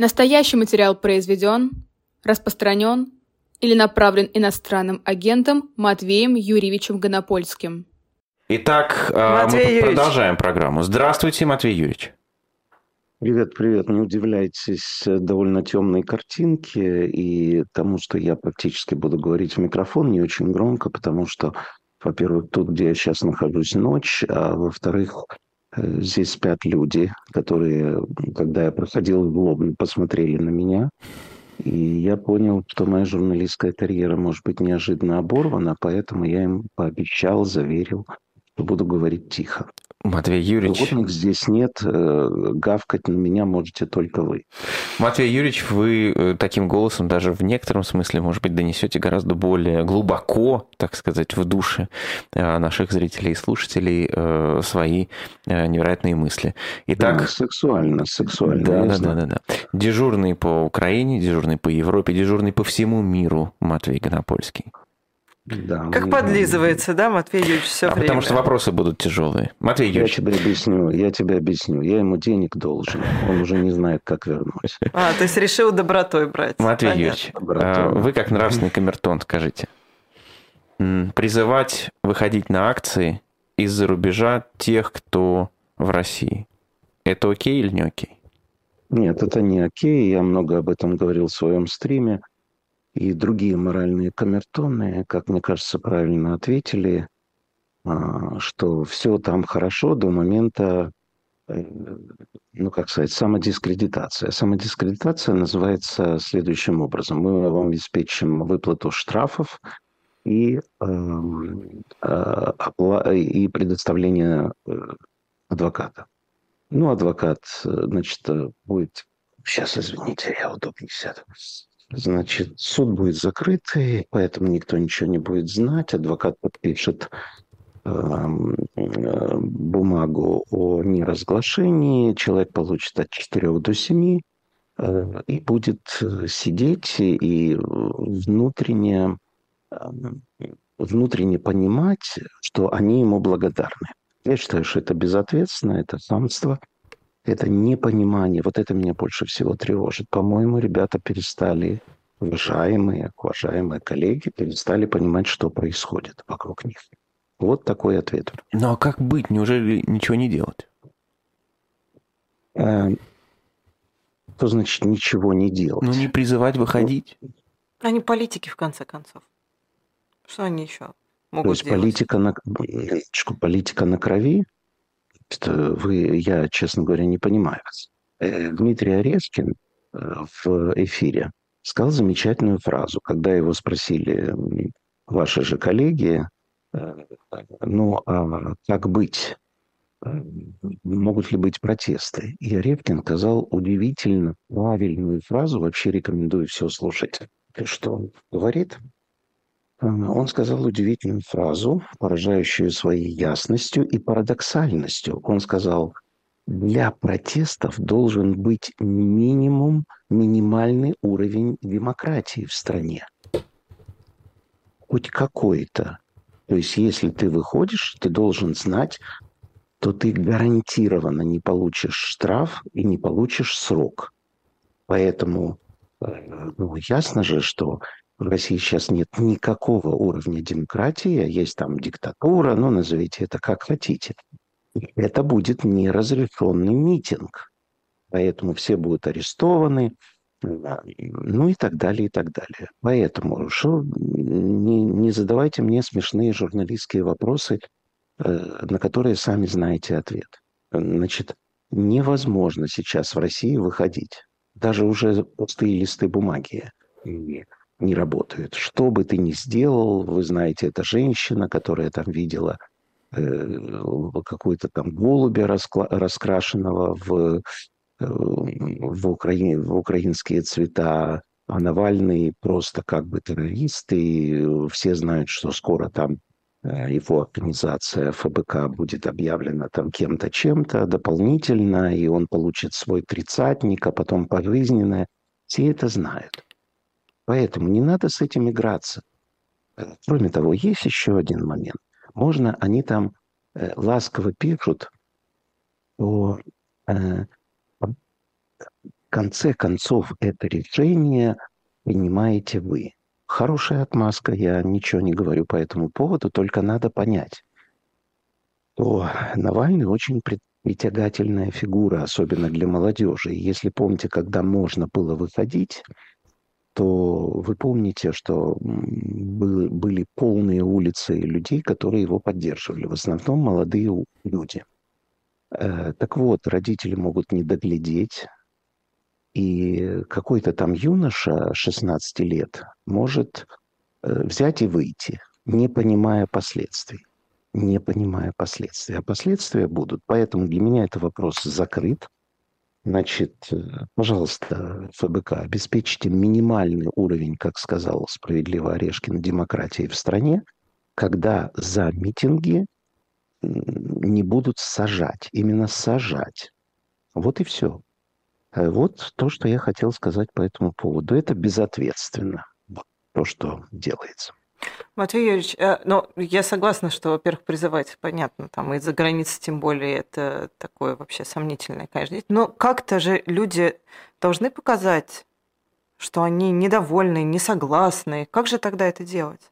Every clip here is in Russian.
Настоящий материал произведен, распространен или направлен иностранным агентом Матвеем Юрьевичем Гонопольским. Итак, а, Матвей мы Юрьевич. продолжаем программу. Здравствуйте, Матвей Юрьевич. Привет, привет. Не удивляйтесь довольно темной картинке и тому, что я практически буду говорить в микрофон не очень громко, потому что, во-первых, тут, где я сейчас нахожусь, ночь, а во-вторых, Э, здесь спят люди, которые, когда я проходил в лобби, посмотрели на меня. И я понял, что моя журналистская карьера может быть неожиданно оборвана, поэтому я им пообещал, заверил, что буду говорить тихо. Матвей Юрьевич... Животных здесь нет, э, гавкать на меня можете только вы. Матвей Юрьевич, вы э, таким голосом даже в некотором смысле, может быть, донесете гораздо более глубоко, так сказать, в душе э, наших зрителей и слушателей свои невероятные мысли. Итак... Да, сексуально, сексуально. Да, да, да, да, да. Дежурный по Украине, дежурный по Европе, дежурный по всему миру Матвей Гонопольский. Да, как мы... подлизывается, да, Матвей Юрьевич, все а время. Потому что вопросы будут тяжелые. Матвей Юрьевич. Я тебе объясню, я тебе объясню. Я ему денег должен. Он уже не знает, как вернуть. А, то есть решил добротой брать. Матвей Понятно. Юрьевич, добротой. вы как нравственный камертон, скажите. Призывать выходить на акции из-за рубежа тех, кто в России. Это окей или не окей? Нет, это не окей. Я много об этом говорил в своем стриме и другие моральные камертоны, как мне кажется, правильно ответили, а, что все там хорошо до момента, э, ну, как сказать, самодискредитация. Самодискредитация называется следующим образом. Мы вам обеспечим выплату штрафов и, эм, э, и предоставление э, адвоката. Ну, адвокат, значит, будет... Сейчас, извините, я удобнее сяду. Значит, суд будет закрытый, поэтому никто ничего не будет знать. Адвокат подпишет эм, э, бумагу о неразглашении, человек получит от 4 до 7 э, и будет э, сидеть и внутренне, эм, внутренне понимать, что они ему благодарны. Я считаю, что это безответственно, это самство – это непонимание. Вот это меня больше всего тревожит. По-моему, ребята перестали, уважаемые, уважаемые коллеги, перестали понимать, что происходит вокруг них. Вот такой ответ. Ну а как быть? Неужели ничего не делать? Э, что значит ничего не делать? Ну не призывать выходить. Они политики, в конце концов. Что они еще могут То есть сделать? политика на, политика на крови? Вы, я, честно говоря, не понимаю вас. Э, Дмитрий Орешкин э, в эфире сказал замечательную фразу, когда его спросили ваши же коллеги, э, ну, а как быть? Могут ли быть протесты? И Орешкин сказал удивительно правильную фразу, вообще рекомендую все слушать. Что он говорит? Он сказал удивительную фразу, поражающую своей ясностью и парадоксальностью. Он сказал, для протестов должен быть минимум, минимальный уровень демократии в стране. Хоть какой-то. То есть, если ты выходишь, ты должен знать, то ты гарантированно не получишь штраф и не получишь срок. Поэтому э, ну, ясно же, что в России сейчас нет никакого уровня демократии, а есть там диктатура, ну, назовите это как хотите. Это будет неразрешенный митинг. Поэтому все будут арестованы, ну и так далее, и так далее. Поэтому что, не, не задавайте мне смешные журналистские вопросы, э, на которые сами знаете ответ. Значит, невозможно сейчас в России выходить. Даже уже пустые листы бумаги не работают. Что бы ты ни сделал, вы знаете, это женщина, которая там видела э, какой-то там голубя раскла- раскрашенного в, э, в, Украине, в украинские цвета, а Навальный просто как бы террорист, и все знают, что скоро там э, его организация ФБК будет объявлена там кем-то, чем-то дополнительно, и он получит свой тридцатник, а потом пожизненное. Все это знают. Поэтому не надо с этим играться. Э, кроме того, есть еще один момент. Можно, они там э, ласково пишут, э, конце концов это решение принимаете вы. Хорошая отмазка, я ничего не говорю по этому поводу, только надо понять, что Навальный очень притягательная фигура, особенно для молодежи. Если помните, когда можно было выходить, то вы помните, что были полные улицы людей, которые его поддерживали. В основном молодые люди. Э, так вот, родители могут не доглядеть, и какой-то там юноша 16 лет может э, взять и выйти, не понимая последствий. Не понимая последствий. А последствия будут. Поэтому для меня это вопрос закрыт. Значит, э, пожалуйста, ФБК, обеспечьте минимальный уровень, как сказал справедливо Орешкин, демократии в стране, когда за митинги не будут сажать, именно сажать. Вот и все. Э, вот то, что я хотел сказать по этому поводу. Это безответственно, вот то, что делается. Матвей Юрьевич, э, ну, я согласна, что, во-первых, призывать, понятно, там из-за границы тем более это такое вообще сомнительное, конечно. Но как-то же люди должны показать, что они недовольны, не согласны. Как же тогда это делать?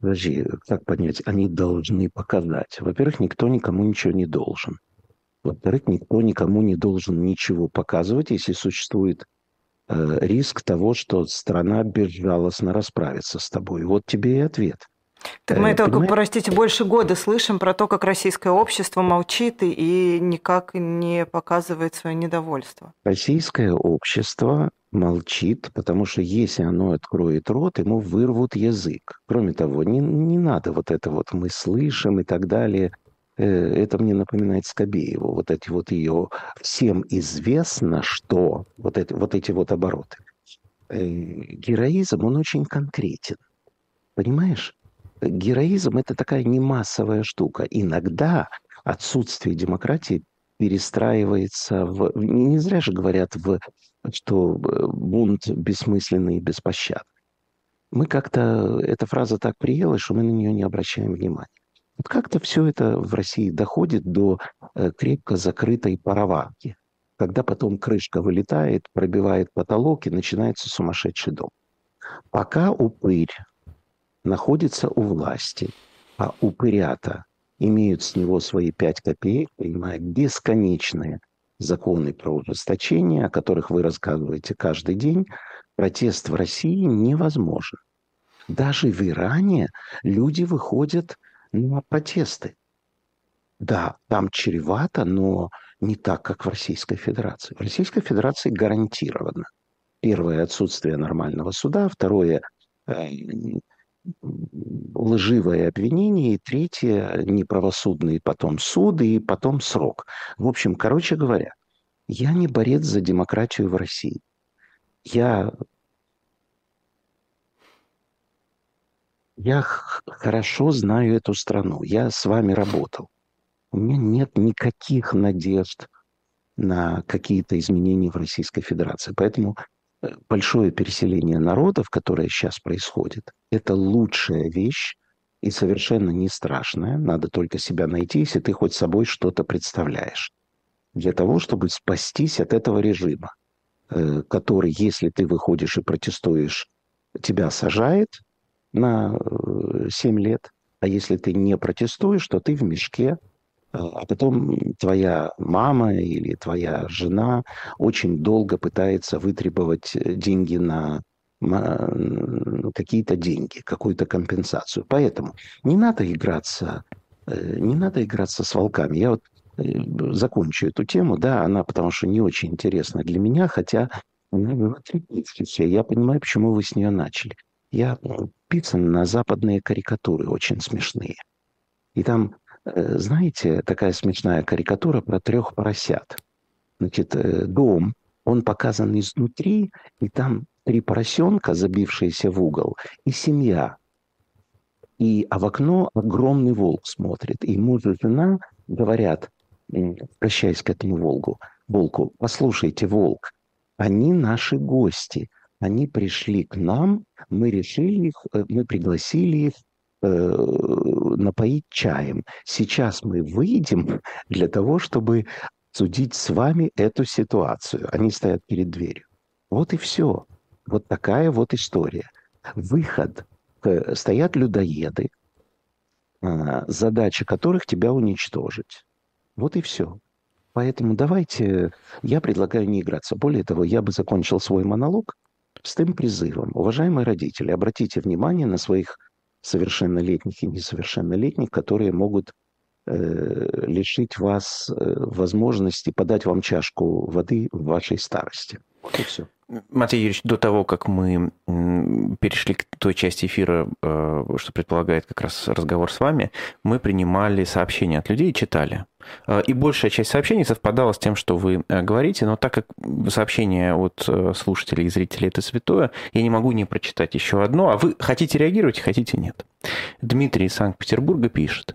Подожди, как понять? Они должны показать. Во-первых, никто никому ничего не должен. Во-вторых, никто никому не должен ничего показывать, если существует риск того, что страна безжалостно расправится с тобой. Вот тебе и ответ. Так мы э, только, понимаете? простите, больше года слышим про то, как российское общество молчит и никак не показывает свое недовольство. Российское общество молчит, потому что если оно откроет рот, ему вырвут язык. Кроме того, не, не надо вот это вот «мы слышим» и так далее – Э, это мне напоминает Скобееву, вот эти вот ее «всем известно, что...» вот эти вот, эти вот обороты. Э, героизм, он очень конкретен. Понимаешь? Героизм – это такая не массовая штука. Иногда отсутствие демократии перестраивается в... Не зря же говорят, в, что э, бунт бессмысленный и беспощадный. Мы как-то... Эта фраза так приелась, что мы на нее не обращаем внимания. Вот как-то все это в России доходит до э, крепко закрытой пароварки, когда потом крышка вылетает, пробивает потолок и начинается сумасшедший дом. Пока упырь находится у власти, а упырята имеют с него свои пять копеек, принимая бесконечные законы про ужесточение, о которых вы рассказываете каждый день, протест в России невозможен. Даже в Иране люди выходят на протесты. Да, там чревато, но не так, как в Российской Федерации. В Российской Федерации гарантированно. Первое – отсутствие нормального суда, второе э, лживое обвинение, и третье – неправосудный потом суд и потом срок. В общем, короче говоря, я не борец за демократию в России. Я Я хорошо знаю эту страну. Я с вами работал. У меня нет никаких надежд на какие-то изменения в Российской Федерации. Поэтому э, большое переселение народов, которое сейчас происходит, это лучшая вещь и совершенно не страшная. Надо только себя найти, если ты хоть собой что-то представляешь. Для того, чтобы спастись от этого режима, э, который, если ты выходишь и протестуешь, тебя сажает, на 7 э, лет. А если ты не протестуешь, то ты в мешке. А потом твоя мама или твоя жена очень долго пытается вытребовать э, деньги на какие-то деньги, какую-то компенсацию. Поэтому не надо играться, э, не надо играться с волками. Я вот закончу эту тему, да, она потому что не очень интересна для меня, хотя она Я понимаю, почему вы с нее начали. Я подписан на западные карикатуры, очень смешные. И там, э, знаете, такая смешная карикатура про трех поросят. Значит, э, дом, он показан изнутри, и там три поросенка, забившиеся в угол, и семья. И, а в окно огромный волк смотрит. И муж и жена говорят, обращаясь к этому волку, волку, послушайте, волк, они наши гости – они пришли к нам, мы решили их, э, мы пригласили их э, напоить чаем. Сейчас мы выйдем для того, чтобы судить с вами эту ситуацию. Они стоят перед дверью. Вот и все. Вот такая вот история. Выход. Э, стоят людоеды, задача которых тебя уничтожить. Вот и все. Поэтому давайте, я предлагаю не играться. Более того, я бы закончил свой монолог с тем призывом. Уважаемые родители, обратите внимание на своих совершеннолетних и несовершеннолетних, которые могут э, лишить вас э, возможности подать вам чашку воды в вашей старости. Вот и все. Матвей Юрьевич, до того, как мы перешли к той части эфира, э, что предполагает как раз разговор с вами, мы принимали сообщения от людей и читали. Э, и большая часть сообщений совпадала с тем, что вы э, говорите, но так как сообщение от слушателей и зрителей это святое, я не могу не прочитать еще одно, а вы хотите реагировать, хотите нет. Дмитрий из Санкт-Петербурга пишет.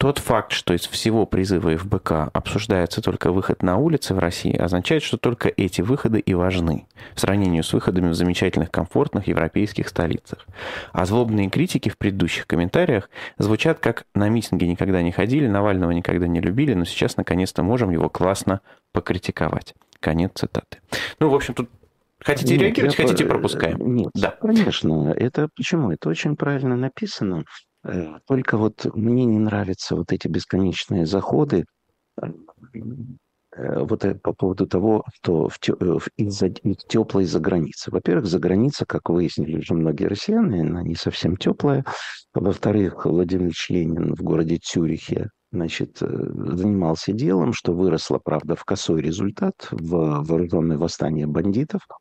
Тот факт, что из всего призыва ФБК обсуждается только выход на улицы в России, означает, что только эти выходы и важны в сравнении с выходами в замечательных, комфортных европейских столицах. А злобные критики в предыдущих комментариях звучат как «на митинги никогда не ходили, Навального никогда не любили, но сейчас наконец-то можем его классно покритиковать». Конец цитаты. Ну, в общем, тут Хотите Нет, реагировать, хотите пропускаем? Нет, да. конечно. Это почему? Это очень правильно написано. Э, только вот мне не нравятся вот эти бесконечные заходы э, вот э, по поводу того, что из-за из теплой за границы. Во-первых, за граница, как выяснили уже многие россияне, она не совсем теплая. Во-вторых, Владимир Ленин в городе Цюрихе значит, занимался делом, что выросло, правда, в косой результат, в вооруженное восстание бандитов –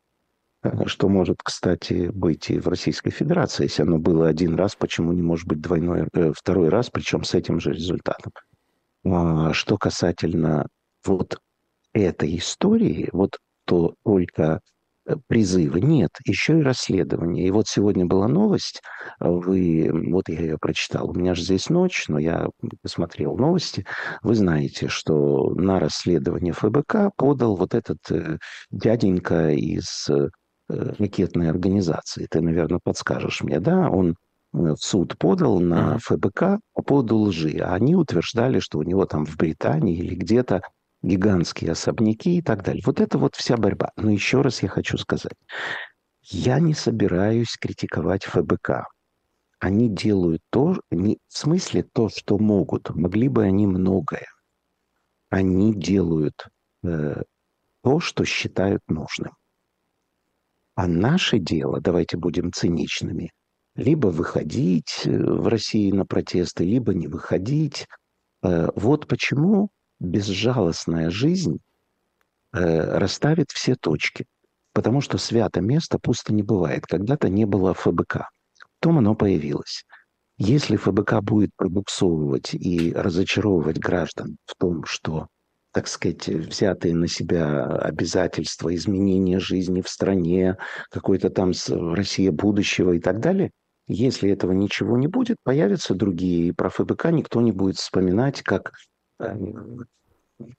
что может, кстати, быть и в Российской Федерации. Если оно было один раз, почему не может быть двойной, э, второй раз, причем с этим же результатом. А, что касательно вот этой истории, вот то только э, призывы. Нет, еще и расследование. И вот сегодня была новость, вы, вот я ее прочитал, у меня же здесь ночь, но я посмотрел новости. Вы знаете, что на расследование ФБК подал вот этот э, дяденька из ракетной организации. Ты, наверное, подскажешь мне, да? Он э, в суд подал на ФБК по поводу лжи. А они утверждали, что у него там в Британии или где-то гигантские особняки и так далее. Вот это вот вся борьба. Но еще раз я хочу сказать. Я не собираюсь критиковать ФБК. Они делают то, не, в смысле то, что могут. Могли бы они многое. Они делают э, то, что считают нужным. А наше дело, давайте будем циничными, либо выходить э, в России на протесты, либо не выходить. Э, вот почему безжалостная жизнь э, расставит все точки. Потому что свято место пусто не бывает. Когда-то не было ФБК. Потом оно появилось. Если ФБК будет пробуксовывать и разочаровывать граждан в том, что так сказать, взятые на себя обязательства изменения жизни в стране, какой-то там Россия будущего и так далее, если этого ничего не будет, появятся другие. И про ФБК никто не будет вспоминать, как, э,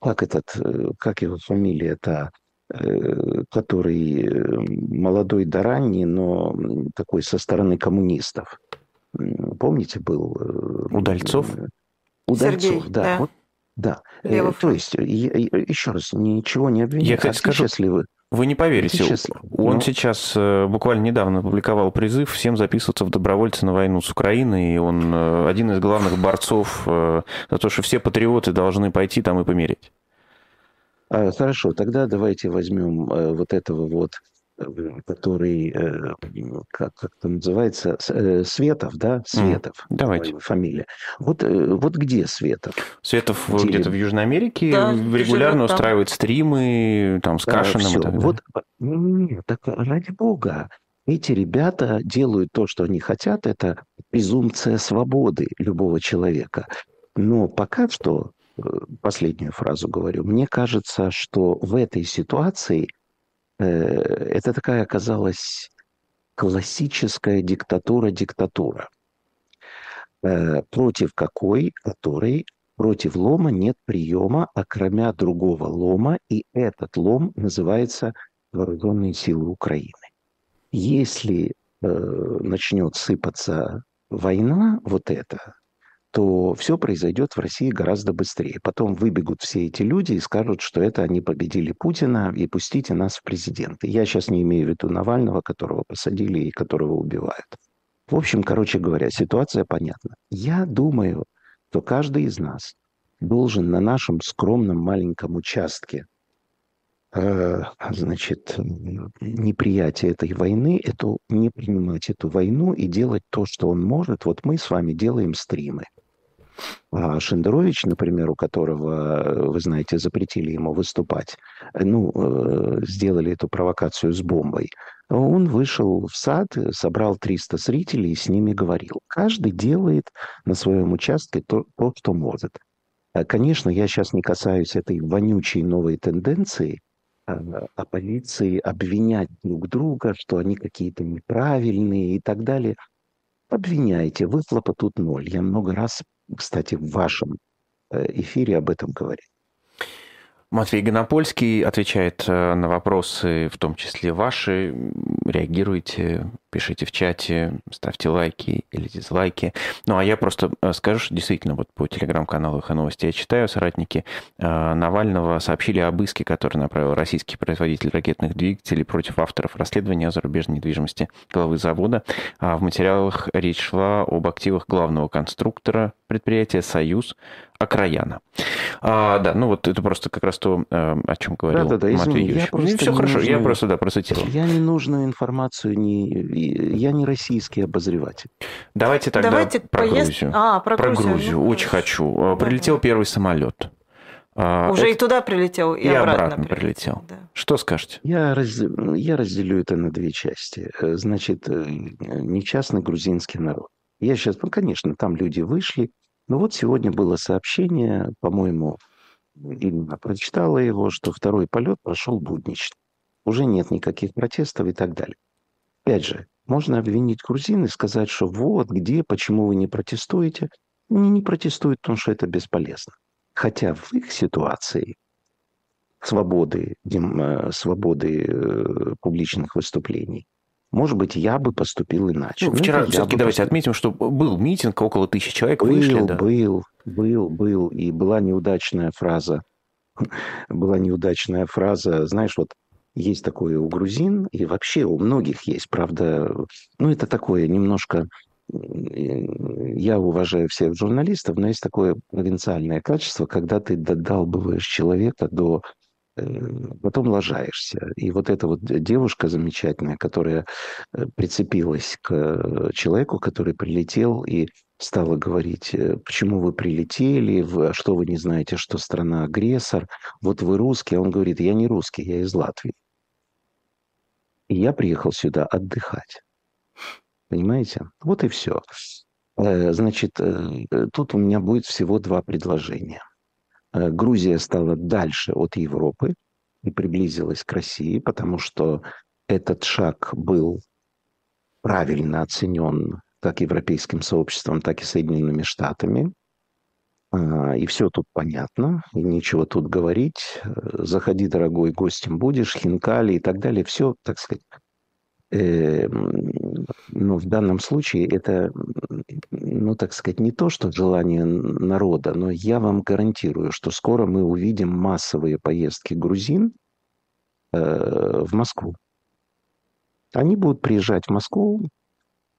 как этот, э, как его фамилия-то, э, который молодой да ранний, но такой со стороны коммунистов. Помните, был... Удальцов? Удальцов, Сергей, да. да. Вот да. Левый э, То есть, еще раз, ничего не обвиняю. Я, кстати, а скажу, счастливы. Вы не поверите, он ну... сейчас э, буквально недавно опубликовал призыв всем записываться в добровольцы на войну с Украиной, и он э, один из главных борцов за то, что все патриоты должны пойти там и помереть. А, хорошо, тогда давайте возьмем вот этого вот который, э, как, как это называется, э, Светов, да? Светов. Mm, давайте. Фамилия. Вот, э, вот где Светов? Светов где? где-то в Южной Америке да, регулярно устраивает стримы там с да, Кашиным все. и так далее. Вот, нет, так ради бога. Эти ребята делают то, что они хотят. Это презумпция свободы любого человека. Но пока что, последнюю фразу говорю, мне кажется, что в этой ситуации – Э, это такая оказалась классическая диктатура-диктатура, э, против какой, которой против лома нет приема, а кроме другого лома, и этот лом называется вооруженные силы Украины. Если э, начнет сыпаться война, вот это, то все произойдет в России гораздо быстрее. Потом выбегут все эти люди и скажут, что это они победили Путина, и пустите нас в президенты. Я сейчас не имею в виду Навального, которого посадили и которого убивают. В общем, короче говоря, ситуация понятна. Я думаю, что каждый из нас должен на нашем скромном маленьком участке э, значит, неприятие этой войны, это не принимать эту войну и делать то, что он может. Вот мы с вами делаем стримы. А Шендерович, например, у которого, вы знаете, запретили ему выступать, ну, э, сделали эту провокацию с бомбой, он вышел в сад, собрал 300 зрителей и с ними говорил. Каждый делает на своем участке то, то что может. Конечно, я сейчас не касаюсь этой вонючей новой тенденции оппозиции обвинять друг друга, что они какие-то неправильные и так далее. Обвиняйте, выхлопа тут ноль. Я много раз кстати, в вашем э, эфире об этом говорить. Матвей Гонопольский отвечает э, на вопросы, в том числе ваши. Реагируйте, пишите в чате, ставьте лайки или дизлайки. Ну, а я просто э, скажу, что действительно вот по телеграм-каналу «Эхо новости» я читаю, соратники Навального сообщили об иске, который направил российский производитель ракетных двигателей против авторов расследования о зарубежной недвижимости главы завода. А в материалах речь шла об активах главного конструктора предприятия «Союз» Акраяна. А, да, ну вот это просто как раз то, э, о чем говорил да, да, да, Матвей Юрьевич. Я ну, все хорошо, нужную, я просто, да, процитировал. Я ненужную информацию, не, я не российский обозреватель. Давайте тогда Давайте про поезд... Грузию. А, про, про Грузию. Грузию. Ну, Очень хочу. Э, да, Прилетел да. первый самолет. А, Уже это... и туда прилетел, и, и обратно, обратно прилетел. прилетел. Да. Что скажете? Я, раз... я разделю это на две части. Э, значит, несчастный грузинский народ. Я сейчас, ну, конечно, там люди вышли, ну вот сегодня было сообщение, по-моему, Ирина прочитала его, что второй полет прошел буднично. Уже нет никаких протестов и так далее. Опять же, можно обвинить грузин и сказать, что вот, где, почему вы не протестуете. Они не протестуют, потому что это бесполезно. Хотя в их ситуации свободы, э, свободы э, публичных выступлений может быть, я бы поступил иначе. Ну, вчера все-таки давайте поступил. отметим, что был митинг, около тысячи человек был, вышли. Да. Был, был, был. И была неудачная фраза. была неудачная фраза. Знаешь, вот есть такое у грузин, и вообще у многих есть, правда. Ну, это такое немножко... Я уважаю всех журналистов, но есть такое провинциальное качество, когда ты додалбываешь человека до потом лажаешься. И вот эта вот девушка замечательная, которая э, прицепилась к э, человеку, который прилетел и стала говорить, э, почему вы прилетели, а что вы не знаете, что страна агрессор, вот вы русский, а он говорит, я не русский, я из Латвии. И я приехал сюда отдыхать. Понимаете? Вот и все. Значит, тут у меня будет всего два предложения. Э, Грузия стала дальше от Европы и приблизилась к России, потому что этот шаг был правильно оценен как европейским сообществом, так и Соединенными Штатами. А, и все тут понятно, и нечего тут говорить. Э, заходи, дорогой, гостем будешь, хинкали и так далее. Все, так сказать, ну, в данном случае это, ну, так сказать, не то, что желание народа, но я вам гарантирую, что скоро мы увидим массовые поездки грузин э, в Москву. Они будут приезжать в Москву,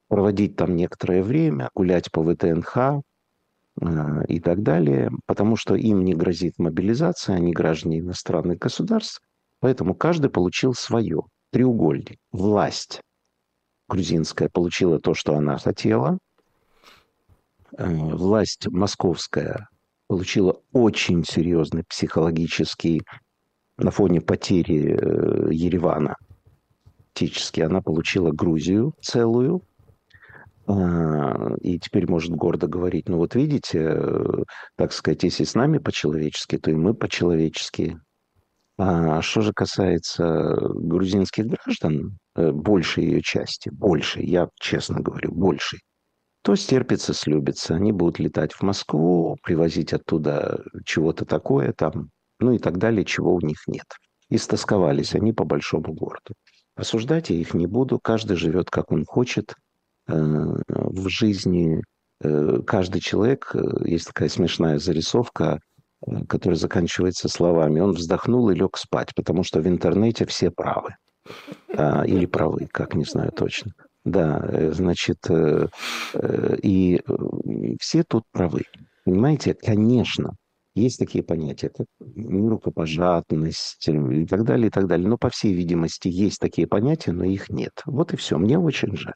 проводить там некоторое время, гулять по ВТНХ э, и так далее, потому что им не грозит мобилизация, они граждане иностранных государств, поэтому каждый получил свое треугольник, власть грузинская получила то, что она хотела. Э, власть московская получила очень серьезный психологический на фоне потери э, Еревана. Фактически она получила Грузию целую, э, и теперь может гордо говорить, ну вот видите, так сказать, если с нами по-человечески, то и мы по-человечески. А что же касается грузинских граждан, э, большей ее части, большей, я честно говорю, большей, то стерпится, слюбится. Они будут летать в Москву, привозить оттуда чего-то такое там, ну и так далее, чего у них нет. И стосковались они по большому городу. Осуждать я их не буду. Каждый живет, как он хочет. Э, в жизни э, каждый человек, есть такая смешная зарисовка, э, которая заканчивается словами, он вздохнул и лег спать, потому что в интернете все правы. А, или правы, как не знаю точно. Да, значит, и все тут правы. Понимаете, конечно, есть такие понятия, как рукопожатность и так далее, и так далее. Но, по всей видимости, есть такие понятия, но их нет. Вот и все. Мне очень жаль.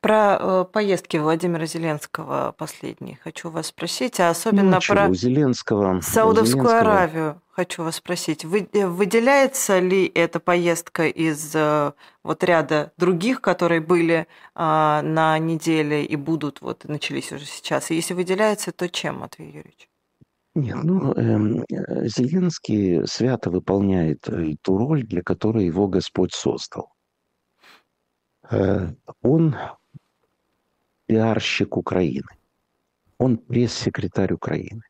Про э, поездки Владимира Зеленского последние хочу вас спросить, а особенно ну, про Зеленского, Саудовскую Зеленского... Аравию хочу вас спросить. Вы, э, выделяется ли эта поездка из э, вот ряда других, которые были э, на неделе и будут, вот начались уже сейчас? И если выделяется, то чем, Матвей Юрьевич? Нет, ну, эм, э, Зеленский свято выполняет ту роль, для которой его Господь создал. Э, он пиарщик Украины. Он пресс-секретарь Украины.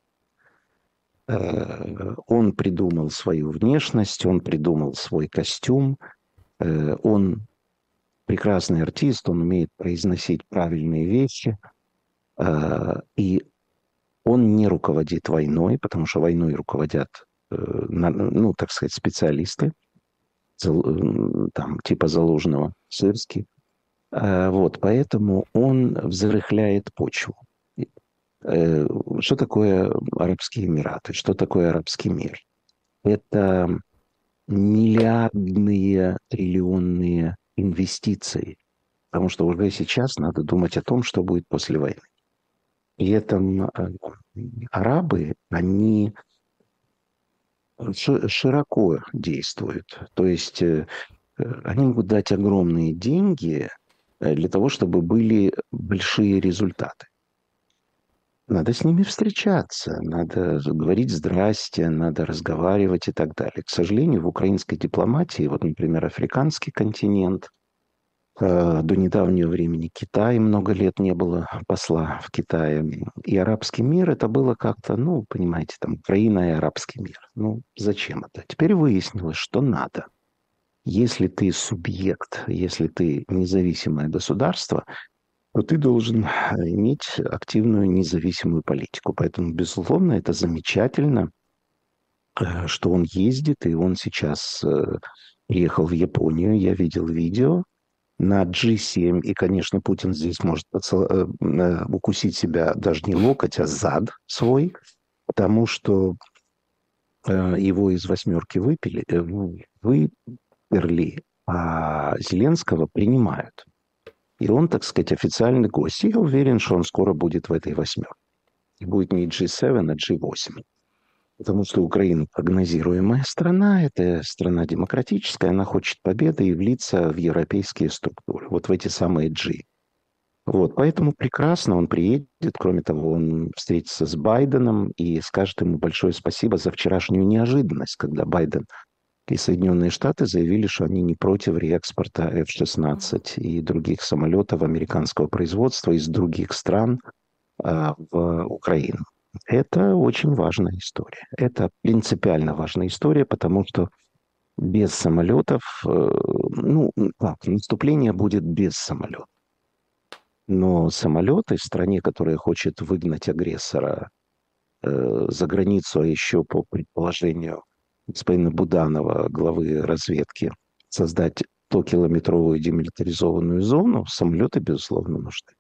Э, он придумал свою внешность, он придумал свой костюм, э, он прекрасный артист, он умеет произносить правильные вещи, э, и он не руководит войной, потому что войной руководят, ну, так сказать, специалисты, там, типа Залужного, Сырский, вот, поэтому он взрыхляет почву. Э, что такое Арабские Эмираты? Что такое арабский мир? Это миллиардные, триллионные инвестиции. Потому что уже сейчас надо думать о том, что будет после войны. При этом э, арабы, они широко действуют. То есть э, они могут дать огромные деньги для того, чтобы были большие результаты. Надо с ними встречаться, надо говорить «здрасте», надо разговаривать и так далее. К сожалению, в украинской дипломатии, вот, например, африканский континент, э, до недавнего времени Китай, много лет не было посла в Китае, и арабский мир, это было как-то, ну, понимаете, там, Украина и арабский мир. Ну, зачем это? Теперь выяснилось, что надо – если ты субъект, если ты независимое государство, то ты должен иметь активную независимую политику. Поэтому, безусловно, это замечательно, э, что он ездит, и он сейчас э, приехал в Японию. Я видел видео на G7, и, конечно, Путин здесь может. Э, укусить себя даже не локоть, а зад свой, потому что его из восьмерки выпили, вы Перли, а Зеленского принимают. И он, так сказать, официальный гость. И я уверен, что он скоро будет в этой восьмерке. И будет не G7, а G8. Потому что Украина прогнозируемая страна, это страна демократическая, она хочет победы и влиться в европейские структуры, вот в эти самые G. Вот, поэтому прекрасно он приедет. Кроме того, он встретится с Байденом и скажет ему большое спасибо за вчерашнюю неожиданность, когда Байден и Соединенные Штаты заявили, что они не против реэкспорта F-16 и других самолетов американского производства из других стран а, в Украину. Это очень важная история. Это принципиально важная история, потому что без самолетов, э, ну, как, наступление будет без самолетов. Но самолеты в стране, которая хочет выгнать агрессора э, за границу, а еще по предположению господина Буданова, главы разведки, создать 100-километровую демилитаризованную зону, самолеты, безусловно, нужны.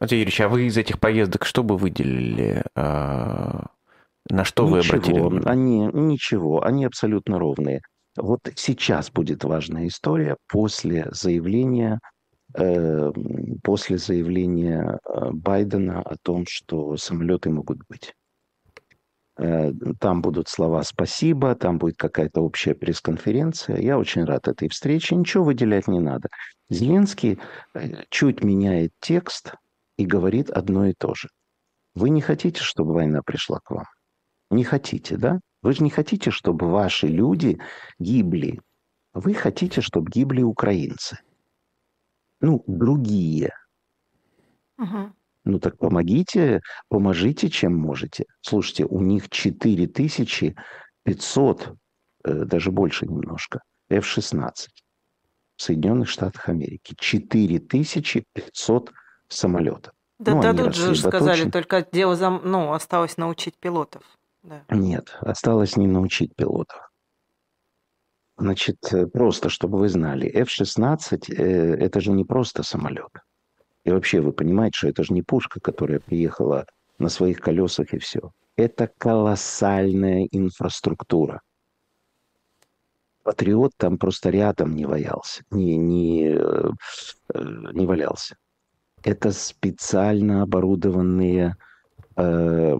Матвей Юрьевич, а вы из этих поездок что бы выделили? А, на что ничего, вы обратили внимание? Они, ничего, они абсолютно ровные. Вот сейчас будет важная история после заявления э, после заявления э, Байдена о том, что самолеты могут быть. Э, там будут слова «спасибо», там будет какая-то общая пресс-конференция. Я очень рад этой встрече. Ничего выделять не надо. Зеленский э, чуть меняет текст и говорит одно и то же. Вы не хотите, чтобы война пришла к вам? Не хотите, да? Вы же не хотите, чтобы ваши люди гибли. Вы хотите, чтобы гибли украинцы. Ну, другие. Угу. Ну так помогите, поможите, чем можете. Слушайте, у них 4500, э, даже больше немножко, F-16. в Соединенных Штатах Америки. 4500 самолетов. Да, ну, да тут же сказали, только дело за, ну, осталось научить пилотов. Да. Нет, осталось не научить пилотов. Значит, э, просто, чтобы вы знали, F-16 э, это же не просто самолет. И вообще вы понимаете, что это же не пушка, которая приехала на своих колесах и все. Это колоссальная инфраструктура. Патриот там просто рядом не валялся, не, не, э, не валялся. Это специально оборудованные э,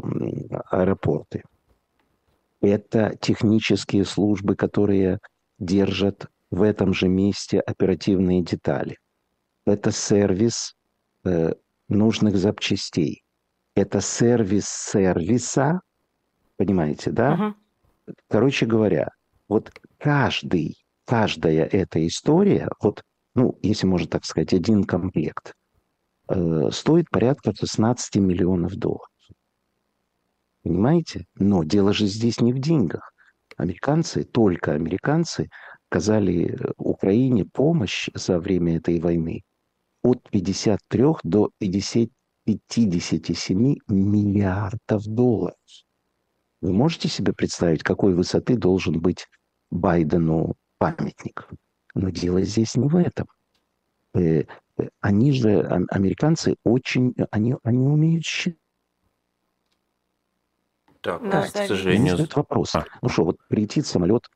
аэропорты. Это технические службы, которые держат в этом же месте оперативные детали. Это сервис э, нужных запчастей. Это сервис сервиса, понимаете, да? Uh-huh. Короче говоря, вот каждый, каждая эта история, вот, ну, если можно так сказать, один комплект, э, стоит порядка 16 миллионов долларов. Понимаете? Но дело же здесь не в деньгах. Американцы, только американцы, оказали Украине помощь за время этой войны от 53 до 50, 57 миллиардов долларов. Вы можете себе представить, какой высоты должен быть Байдену памятник? Но дело здесь не в этом. Э, э, они же, американцы, очень, они, они умеют считать. Так, да, к сожалению. Задают вопрос. А. Ну что, вот прилетит самолет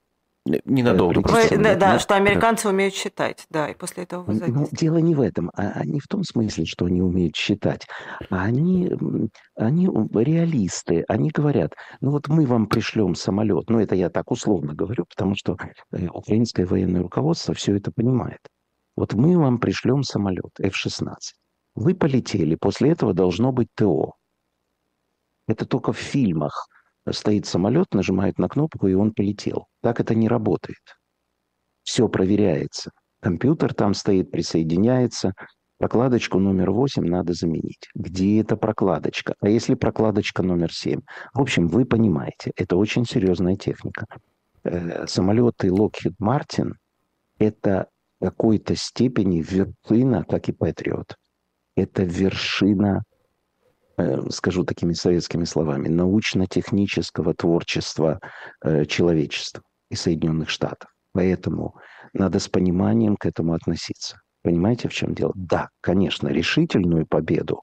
Ненадолго. Вы, да, да, что американцы да. умеют считать, да, и после этого вы Ну, дело не в этом, а, а не в том смысле, что они умеют считать, а они, они реалисты, они говорят, ну вот мы вам пришлем самолет, ну это я так условно говорю, потому что э, украинское военное руководство все это понимает. Вот мы вам пришлем самолет F-16. Вы полетели, после этого должно быть ТО. Это только в фильмах стоит самолет, нажимает на кнопку, и он полетел. Так это не работает. Все проверяется. Компьютер там стоит, присоединяется. Прокладочку номер 8 надо заменить. Где эта прокладочка? А если прокладочка номер 7? В общем, вы понимаете, это очень серьезная техника. Э, самолеты Lockheed Martin – это в какой-то степени вершина, как и Patriot. Это вершина скажу такими советскими словами, научно-технического творчества э, человечества и Соединенных Штатов. Поэтому надо с пониманием к этому относиться. Понимаете, в чем дело? Да, конечно, решительную победу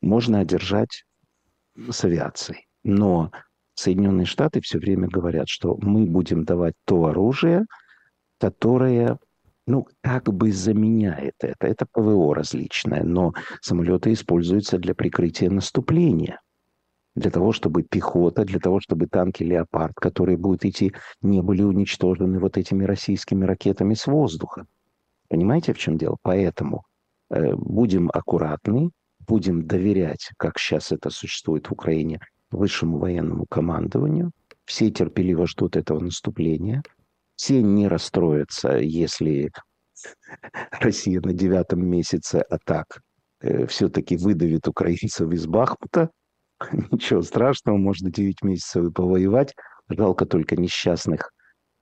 можно одержать с авиацией, но Соединенные Штаты все время говорят, что мы будем давать то оружие, которое ну, как бы заменяет это. Это ПВО различное, но самолеты используются для прикрытия наступления. Для того, чтобы пехота, для того, чтобы танки «Леопард», которые будут идти, не были уничтожены вот этими российскими ракетами с воздуха. Понимаете, в чем дело? Поэтому э, будем аккуратны, будем доверять, как сейчас это существует в Украине, высшему военному командованию. Все терпеливо ждут этого наступления – все не расстроятся, если Россия на девятом месяце атак э, все-таки выдавит украинцев из Бахмута. Ничего страшного, можно 9 месяцев и повоевать. Жалко только несчастных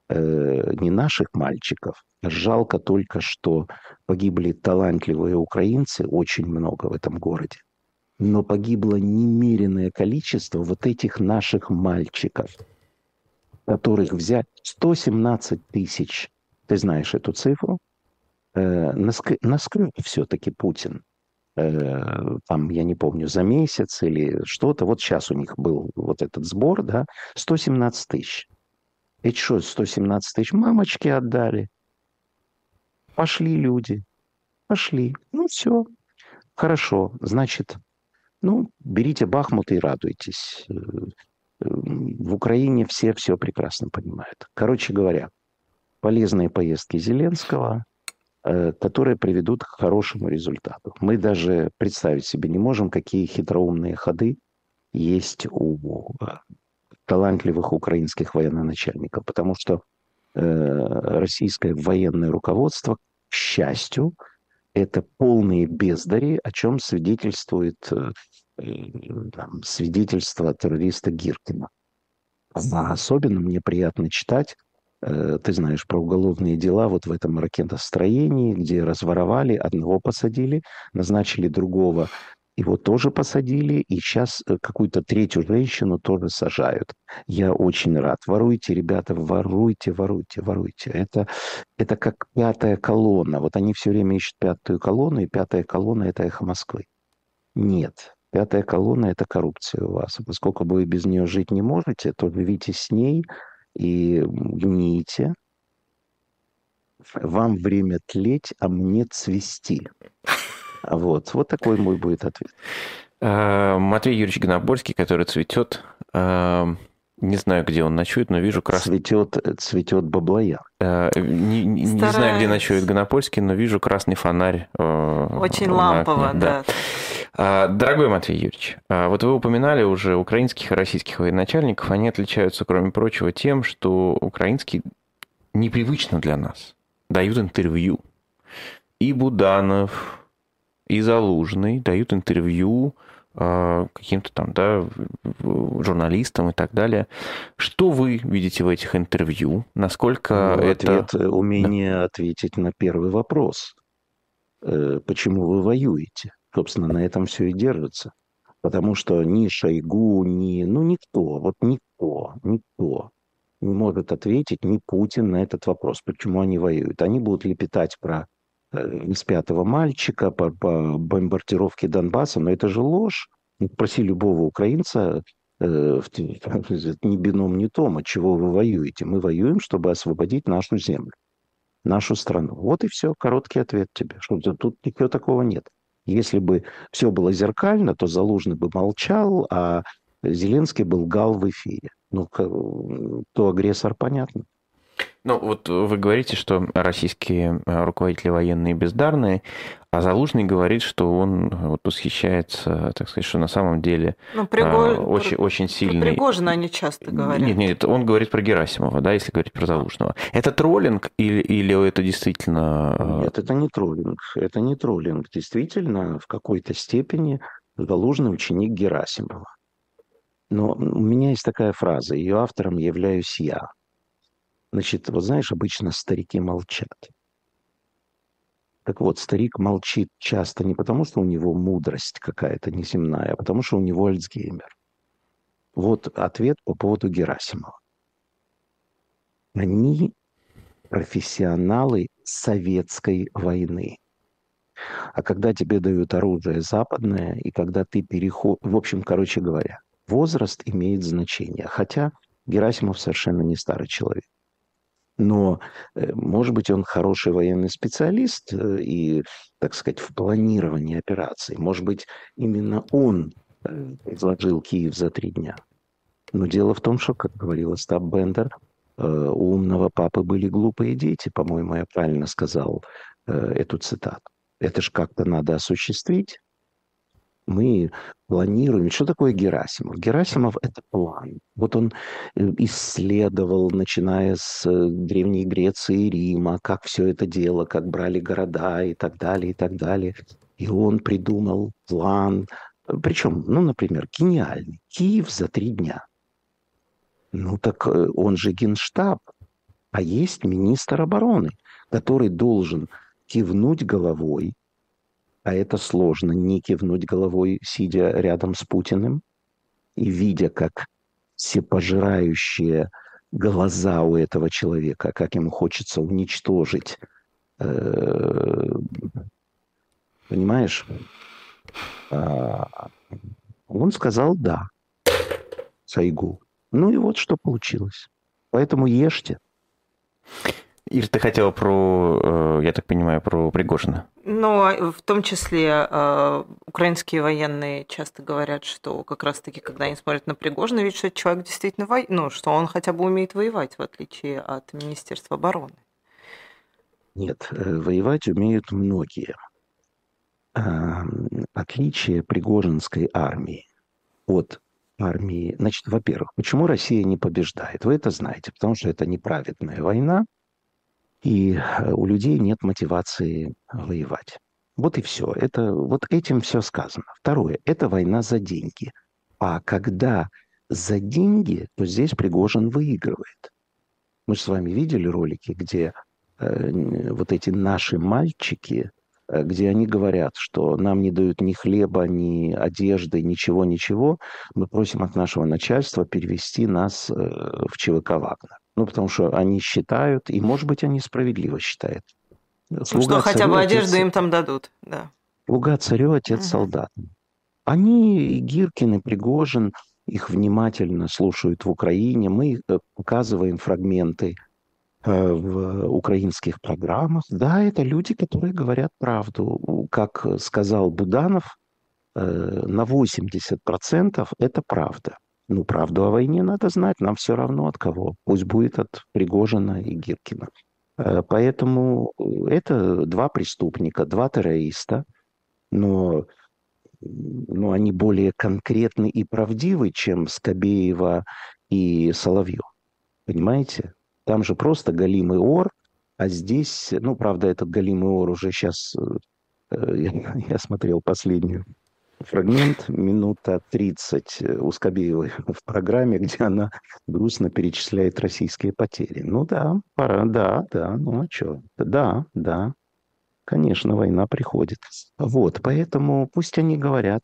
э, не наших мальчиков. Жалко только, что погибли талантливые украинцы, очень много в этом городе. Но погибло немеренное количество вот этих наших мальчиков – которых взять 117 тысяч, ты знаешь эту цифру, э, наскреб все-таки Путин, э, там, я не помню, за месяц или что-то, вот сейчас у них был вот этот сбор, да, 117 тысяч. Эти что, 117 тысяч мамочки отдали? Пошли люди, пошли. Ну, все, хорошо, значит, ну, берите Бахмут и радуйтесь в Украине все все прекрасно понимают. Короче говоря, полезные поездки Зеленского, э, которые приведут к хорошему результату. Мы даже представить себе не можем, какие хитроумные ходы есть у э, талантливых украинских военноначальников, потому что э, российское военное руководство, к счастью, это полные бездари, о чем свидетельствует там, свидетельство террориста Гиркина. А особенно мне приятно читать Э, ты знаешь про уголовные дела вот в этом ракетостроении, где разворовали, одного посадили, назначили другого, его тоже посадили, и сейчас э, какую-то третью женщину тоже сажают. Я очень рад. Воруйте, ребята, воруйте, воруйте, воруйте. Это, это как пятая колонна. Вот они все время ищут пятую колонну, и пятая колонна – это эхо Москвы. Нет, пятая колонна – это коррупция у вас. Поскольку вы без нее жить не можете, то живите с ней – и гните. Вам время тлеть, а мне цвести. Вот, вот такой мой будет ответ. А, Матвей Юрьевич Гонобольский, который цветет, а, не знаю, где он ночует, но вижу красный... Цветет, цветет баблояр. А, не, не, не знаю, где ночует Гонопольский, но вижу красный фонарь. Очень лампово, да. да. А, дорогой Матвей Юрьевич, а, вот вы упоминали уже украинских и российских военачальников. Они отличаются, кроме прочего, тем, что украинские непривычно для нас дают интервью. И Буданов, и Залужный дают интервью каким-то там, да, журналистам и так далее. Что вы видите в этих интервью? Насколько ну, это... Ответ, э, умение да. ответить на первый вопрос. Э, почему вы воюете? Собственно, на этом все и держится. Потому что ни Шойгу, ни... Ну, никто, вот никто, никто не может ответить, ни Путин на этот вопрос, почему они воюют. Они будут лепетать про спятого мальчика, по, по бомбардировке Донбасса, но это же ложь. Ну, проси любого украинца, э, ни бином, ни том, от чего вы воюете. Мы воюем, чтобы освободить нашу землю, нашу страну. Вот и все, короткий ответ тебе. Что тут ничего такого нет. Если бы все было зеркально, то Залужный бы молчал, а Зеленский был гал в эфире. Ну, то агрессор, понятно. Ну, вот вы говорите, что российские э, руководители военные бездарные, а Залужный говорит, что он вот восхищается, так сказать, что на самом деле ну, Пригож... э, очень, очень сильный... Про Пригожина они часто говорят. Нет, нет, он говорит про Герасимова, да, если говорить про Залужного. Это троллинг или, или это действительно... Э, нет, это не троллинг. Это не троллинг. Действительно, в какой-то степени Залужный ученик Герасимова. Но у меня есть такая фраза, ее автором являюсь я. Значит, вот знаешь, обычно старики молчат. Так вот, старик молчит часто не потому, что у него мудрость какая-то неземная, а потому что у него Альцгеймер. Вот ответ по поводу Герасимова. Они профессионалы советской войны. А когда тебе дают оружие западное, и когда ты переход... В общем, короче говоря, возраст имеет значение. Хотя Герасимов совершенно не старый человек но, э, может быть, он хороший военный специалист э, и, так сказать, в планировании операций. Может быть, именно он э, изложил Киев за три дня. Но дело в том, что, как говорил Остап Бендер, у умного папы были глупые дети, по-моему, я правильно сказал эту цитату. Это же как-то надо осуществить мы планируем. Что такое Герасимов? Герасимов – это план. Вот он э, исследовал, начиная с э, Древней Греции и Рима, как все это дело, как брали города и так далее, и так далее. И он придумал план. Причем, ну, например, гениальный. Киев за три дня. Ну, так э, он же генштаб. А есть министр обороны, который должен кивнуть головой, а это сложно, не кивнуть головой, сидя рядом с Путиным и видя, как всепожирающие глаза у этого человека, как ему хочется уничтожить. Э, понимаешь? А, он сказал «да» Сайгу. Ну и вот что получилось. Поэтому ешьте. Ир, ты хотела про, э, я так понимаю, про Пригожина. Ну, а в том числе э, украинские военные часто говорят, что как раз-таки, когда они смотрят на Пригожина, видят, что человек действительно во... ну, что он хотя бы умеет воевать, в отличие от Министерства обороны. Нет, э, воевать умеют многие. Отличие Пригожинской армии от армии... Значит, во-первых, почему Россия не побеждает? Вы это знаете, потому что это неправедная война, и э, у людей нет мотивации воевать. Вот и все. Это, вот этим все сказано. Второе. Это война за деньги. А когда за деньги, то здесь Пригожин выигрывает. Мы же с вами видели ролики, где э, вот эти наши мальчики, э, где они говорят, что нам не дают ни хлеба, ни одежды, ничего, ничего. Мы просим от нашего начальства перевести нас э, в ЧВК Вагнер. Ну, потому что они считают, и, может быть, они справедливо считают. Слуга что хотя бы одежду отец, им там дадут, да. Слуга царю, отец угу. солдат. Они, Гиркин и Пригожин, их внимательно слушают в Украине. Мы э, показываем фрагменты э, в украинских программах. Да, это люди, которые говорят правду. Как сказал Буданов, э, на 80% это правда. Ну, правду о войне надо знать, нам все равно от кого. Пусть будет от Пригожина и Гиркина. Поэтому это два преступника, два террориста. Но ну, они более конкретны и правдивы, чем Скобеева и Соловьев. Понимаете? Там же просто галимый ор, а здесь, ну, правда, этот галимый ор уже сейчас, э, я, я смотрел последнюю фрагмент, минута 30 у Скобеевой в программе, где она грустно перечисляет российские потери. Ну да, пора, да, да, ну а что? Да, да, Конечно, война приходит. Вот, поэтому пусть они говорят.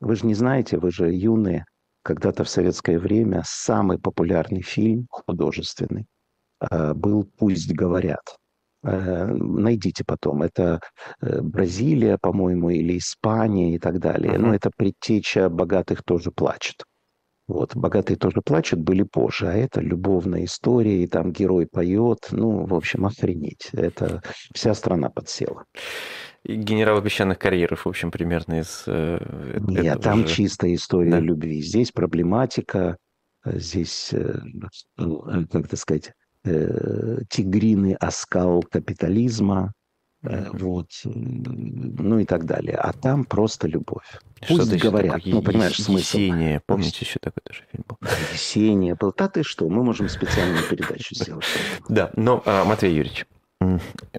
Вы же не знаете, вы же юные. Когда-то в советское время самый популярный фильм художественный э, был «Пусть говорят». Э, найдите потом. Это э, Бразилия, по-моему, или Испания и так далее. Uh-huh. Ну, это предтеча «Богатых тоже плачут». Вот, «Богатые тоже плачут» были позже, а это любовная история, и там герой поет, ну, в общем, охренеть. Это вся страна подсела. И генерал песчаных карьеров, в общем, примерно из... Э, Нет, там же... чистая история да. любви. Здесь проблематика, э, здесь, э, ну, как это сказать, тигриный оскал капитализма, вот, ну и так далее. А там просто любовь. Пусть что говорят, ну, понимаешь, смысл. Есения, помните, еще такой тоже фильм был? Есения был. Да ты что, мы можем специальную передачу сделать. Да, но, а, Матвей Юрьевич,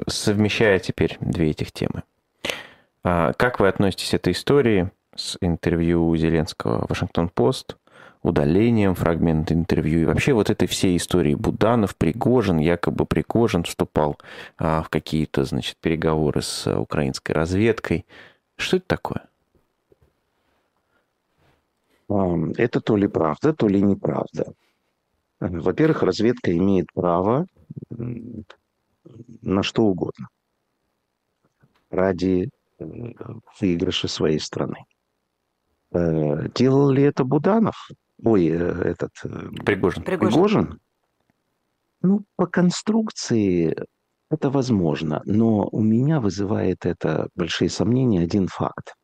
совмещая теперь две этих темы, а, как вы относитесь к этой истории с интервью Зеленского «Вашингтон-Пост», удалением фрагмента интервью и вообще вот этой всей истории Буданов, Пригожин, якобы Пригожин вступал а, в какие-то, значит, переговоры с украинской разведкой. Что это такое? Это то ли правда, то ли неправда. Во-первых, разведка имеет право на что угодно ради выигрыша своей страны. Э, делал ли это Буданов? Ой, э, этот... Пригожин. Пригожин? Ну, по конструкции это возможно, но у меня вызывает это большие сомнения один факт.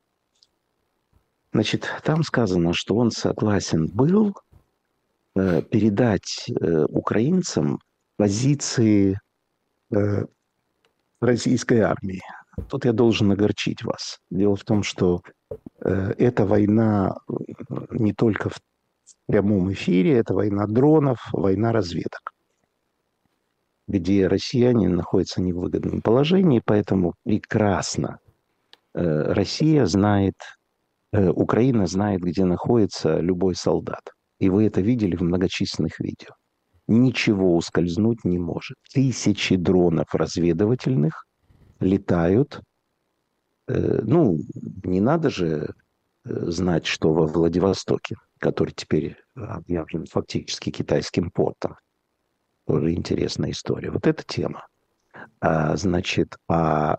Значит, там сказано, что он согласен был э, передать э, украинцам позиции э, российской армии. Тут я должен огорчить вас. Дело в том, что э, эта война не только в прямом эфире, это война дронов, война разведок, где россияне находятся в невыгодном положении, поэтому прекрасно э, Россия знает Э, Украина знает, где находится любой солдат. И вы это видели в многочисленных видео. Ничего ускользнуть не может. Тысячи дронов разведывательных летают. Э, ну, не надо же знать, что во Владивостоке, который теперь объявлен фактически китайским портом. Тоже интересная история. Вот эта тема. А, значит, а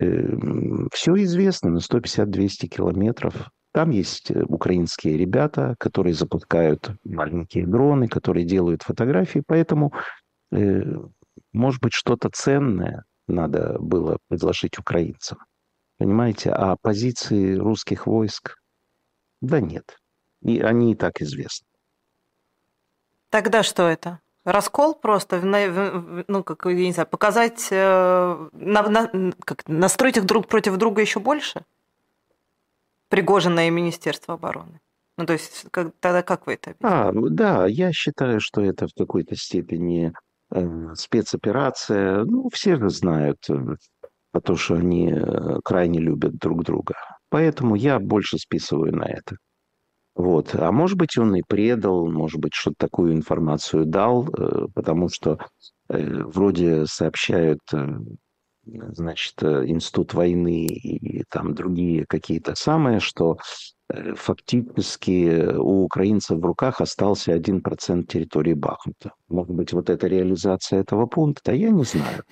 Эм, Все известно на 150-200 километров. Там есть э, украинские ребята, которые запускают маленькие дроны, которые делают фотографии, поэтому, э, может быть, что-то ценное надо было предложить украинцам. Понимаете, а позиции русских войск, да нет, и они и так известны. Тогда что это? раскол просто, ну, как, я не знаю, показать, э, на, на, как, настроить их друг против друга еще больше? Пригожина и Министерство обороны. Ну, то есть, как, тогда как вы это объясняете? А, да, я считаю, что это в какой-то степени э, спецоперация. Ну, все же знают, э, потому что они э, крайне любят друг друга. Поэтому я больше списываю на это. Вот. А может быть, он и предал, может быть, что-то такую информацию дал, э, потому что э, вроде сообщают, значит, Институт войны и там другие какие-то самые, что фактически у украинцев в руках остался 1% территории Бахмута. Может быть, вот это реализация этого пункта, я не знаю.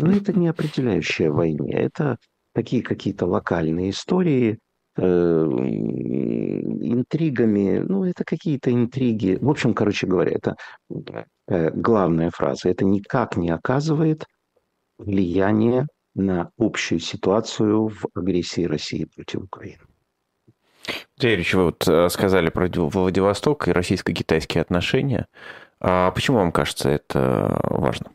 Но это не определяющая войне. Это такие какие-то локальные истории, э, интригами, ну, это какие-то интриги. В общем, короче говоря, это э, главная фраза. Это никак не оказывает влияния на общую ситуацию в агрессии России против Украины. Юрьевич, вы вот э, сказали про Владивосток и российско-китайские отношения. А почему вам кажется это важно?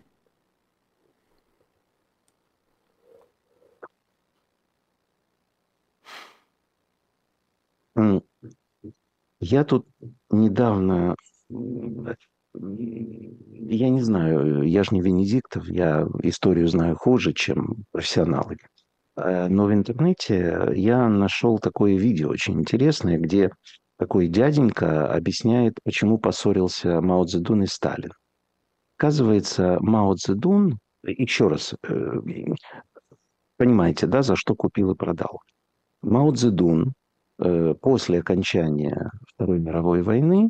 Я тут недавно, я не знаю, я же не Венедиктов, я историю знаю хуже, чем профессионалы. Э, но в интернете я нашел такое видео очень интересное, где такой дяденька объясняет, почему поссорился Мао Цзэдун и Сталин. Оказывается, Мао Цзэдун, еще раз, э, понимаете, да, за что купил и продал. Мао Цзэдун э, после окончания Второй мировой войны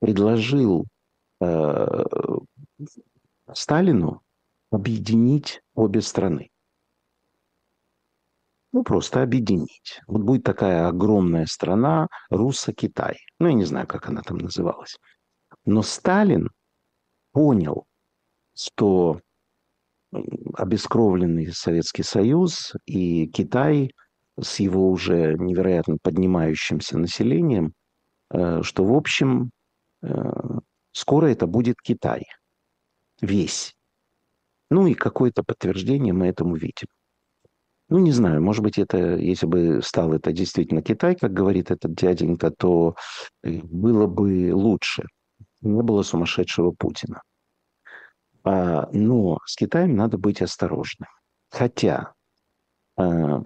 предложил Сталину объединить обе страны ну, просто объединить. Вот будет такая огромная страна Руссо-Китай. Ну, я не знаю, как она там называлась. Но Сталин понял, что обескровленный Советский Союз и Китай с его уже невероятно поднимающимся населением, э, что, в общем, э, скоро это будет Китай. Весь. Ну и какое-то подтверждение мы этому видим. Ну, не знаю, может быть, это, если бы стал это действительно Китай, как говорит этот дяденька, то э, было бы лучше. Не было сумасшедшего Путина. А, но с Китаем надо быть осторожным. Хотя а,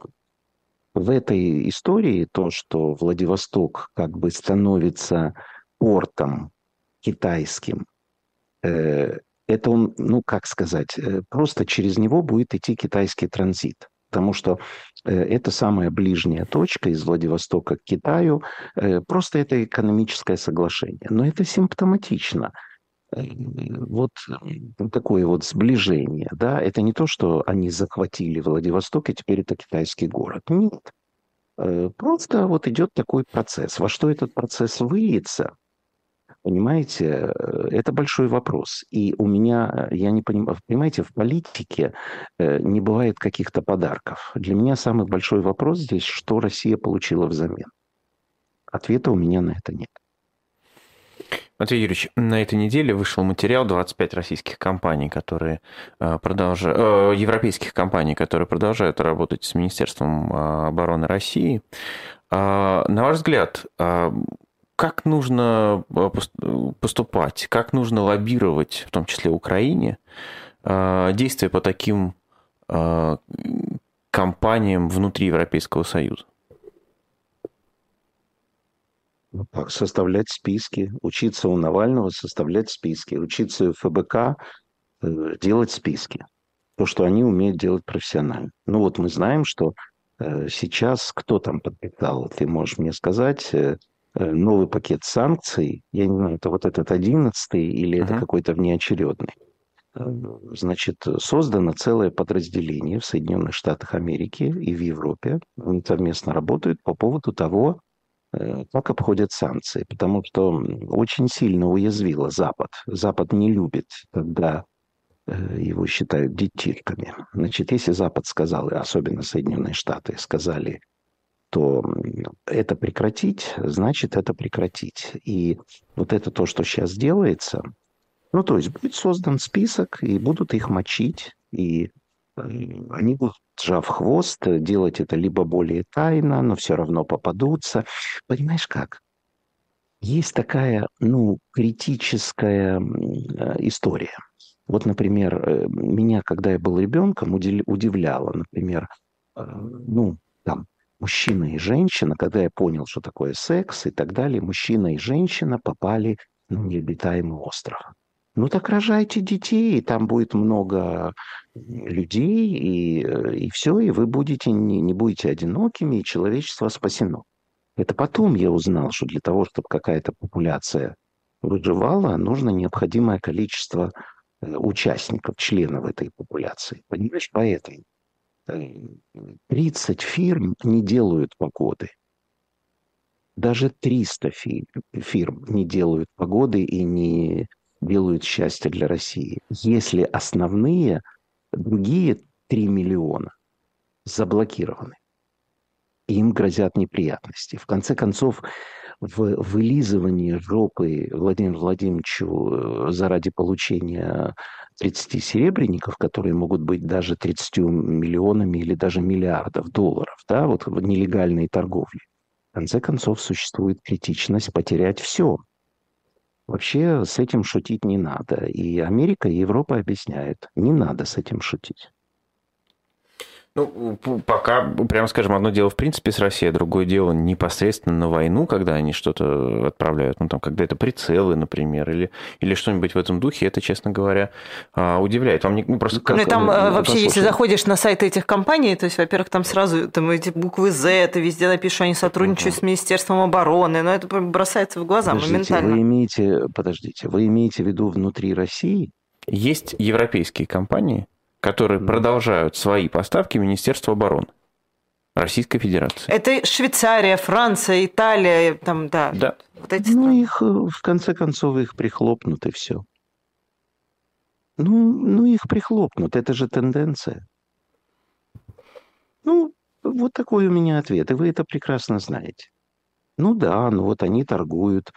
в этой истории то, что Владивосток как бы становится портом китайским, э, это он, ну как сказать, э, просто через него будет идти китайский транзит потому что э, это самая ближняя точка из Владивостока к Китаю. Э, просто это экономическое соглашение. Но это симптоматично. Э, вот такое вот сближение. Да? Это не то, что они захватили Владивосток, и теперь это китайский город. Нет. Просто вот идет такой процесс. Во что этот процесс выльется, Понимаете, э, это большой вопрос. И у меня, э, я не понимаю, понимаете, в политике э, не бывает каких-то подарков. Для меня самый большой вопрос здесь, что Россия получила взамен. Ответа у меня на это нет. Матвей Юрьевич, на этой неделе вышел материал 25 российских компаний, которые продолжают, европейских компаний, которые продолжают работать с Министерством обороны России. А, на ваш взгляд, а, как нужно э, поступать, как нужно лоббировать, в том числе Украине, э, действия по таким э, компаниям внутри Европейского Союза? Ну, составлять списки, учиться у Навального составлять списки, учиться у ФБК делать списки. То, что они умеют делать профессионально. Ну вот мы знаем, что сейчас кто там подписал, ты можешь мне сказать, Э, новый пакет санкций, я не знаю, это вот этот одиннадцатый или uh-huh. это какой-то внеочередный, э, значит, создано целое подразделение в Соединенных Штатах Америки и в Европе. Они совместно работают по поводу того, э, как обходят санкции, потому что очень сильно уязвило Запад. Запад не любит, когда его считают детишками. Значит, если Запад сказал, и особенно Соединенные Штаты сказали, то это прекратить, значит это прекратить. И вот это то, что сейчас делается, ну, то есть будет создан список, и будут их мочить, и э, они будут, сжав хвост, делать это либо более тайно, но все равно попадутся. Понимаешь как? Есть такая, ну, критическая э, история. Вот, например, э, меня, когда я был ребенком, удивляло, например, ну, там, мужчина и женщина, когда я понял, что такое секс и так далее, мужчина и женщина попали на необитаемый остров. Ну так рожайте детей, и там будет много людей, и, и все, и вы будете, не, не будете одинокими, и человечество спасено. Это потом я узнал, что для того, чтобы какая-то популяция выживала, нужно необходимое количество э, участников, членов этой популяции. Понимаешь, поэтому 30 э, фирм не делают погоды. Даже 300 фирм не делают погоды и не делают счастье для России. Если основные, другие 3 миллиона заблокированы им грозят неприятности. В конце концов, в вылизывании жопы Владимиру Владимировичу э, заради получения 30 серебряников, которые могут быть даже 30 миллионами или даже миллиардов долларов, да, вот в нелегальной торговле. В конце концов, существует критичность потерять все. Вообще с этим шутить не надо. И Америка, и Европа объясняют, не надо с этим шутить. Ну, пока, прямо скажем, одно дело в принципе с Россией, другое дело непосредственно на войну, когда они что-то отправляют, ну, там, когда это прицелы, например, или, или что-нибудь в этом духе, это, честно говоря, а, удивляет. Вам не, ну, просто как, ну, там э, вообще, если заходишь на сайты этих компаний, то есть, во-первых, там сразу там эти буквы Z, это везде напишут, что они сотрудничают uh-huh. с Министерством обороны, но это бросается в глаза подождите, моментально. Вы имеете, подождите, вы имеете в виду внутри России? Есть европейские компании, которые mm. продолжают свои поставки Министерству обороны. Российской Федерации. Это Швейцария, Франция, Италия, там, да. Да. Вот эти ну, их, э, в конце концов, их прихлопнут, и все. Ну, ну, их прихлопнут, это же тенденция. Ну, вот такой у меня ответ, и вы это прекрасно знаете. Ну да, ну вот они торгуют,